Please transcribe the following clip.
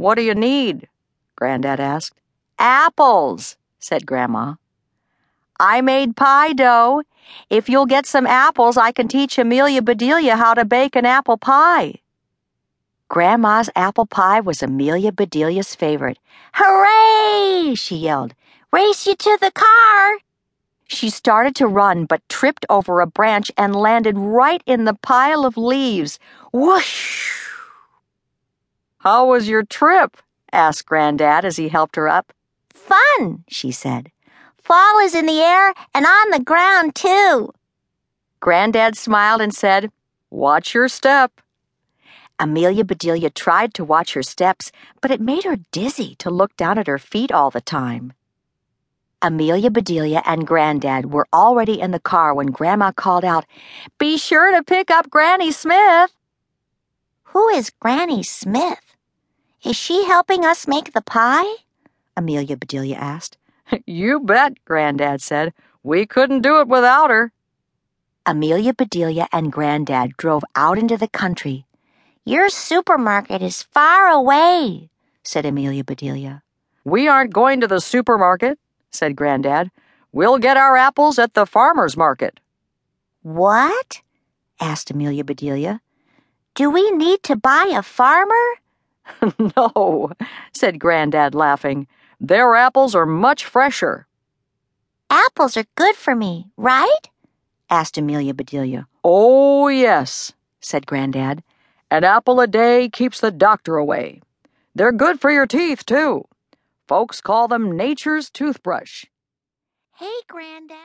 What do you need? Granddad asked. Apples, said Grandma. I made pie dough. If you'll get some apples, I can teach Amelia Bedelia how to bake an apple pie. Grandma's apple pie was Amelia Bedelia's favorite. Hooray! she yelled. Race you to the car! She started to run, but tripped over a branch and landed right in the pile of leaves. Whoosh! How was your trip? asked Granddad as he helped her up. Fun, she said. Fall is in the air and on the ground, too. Granddad smiled and said, Watch your step. Amelia Bedelia tried to watch her steps, but it made her dizzy to look down at her feet all the time. Amelia Bedelia and Granddad were already in the car when Grandma called out, Be sure to pick up Granny Smith. Who is Granny Smith? Is she helping us make the pie? Amelia Bedelia asked. You bet, Granddad said. We couldn't do it without her. Amelia Bedelia and Granddad drove out into the country. Your supermarket is far away, said Amelia Bedelia. We aren't going to the supermarket, said Granddad. We'll get our apples at the farmer's market. What? asked Amelia Bedelia. Do we need to buy a farmer? no, said Grandad, laughing. Their apples are much fresher. Apples are good for me, right? asked Amelia Bedelia. Oh, yes, said Grandad. An apple a day keeps the doctor away. They're good for your teeth, too. Folks call them nature's toothbrush. Hey, Granddad.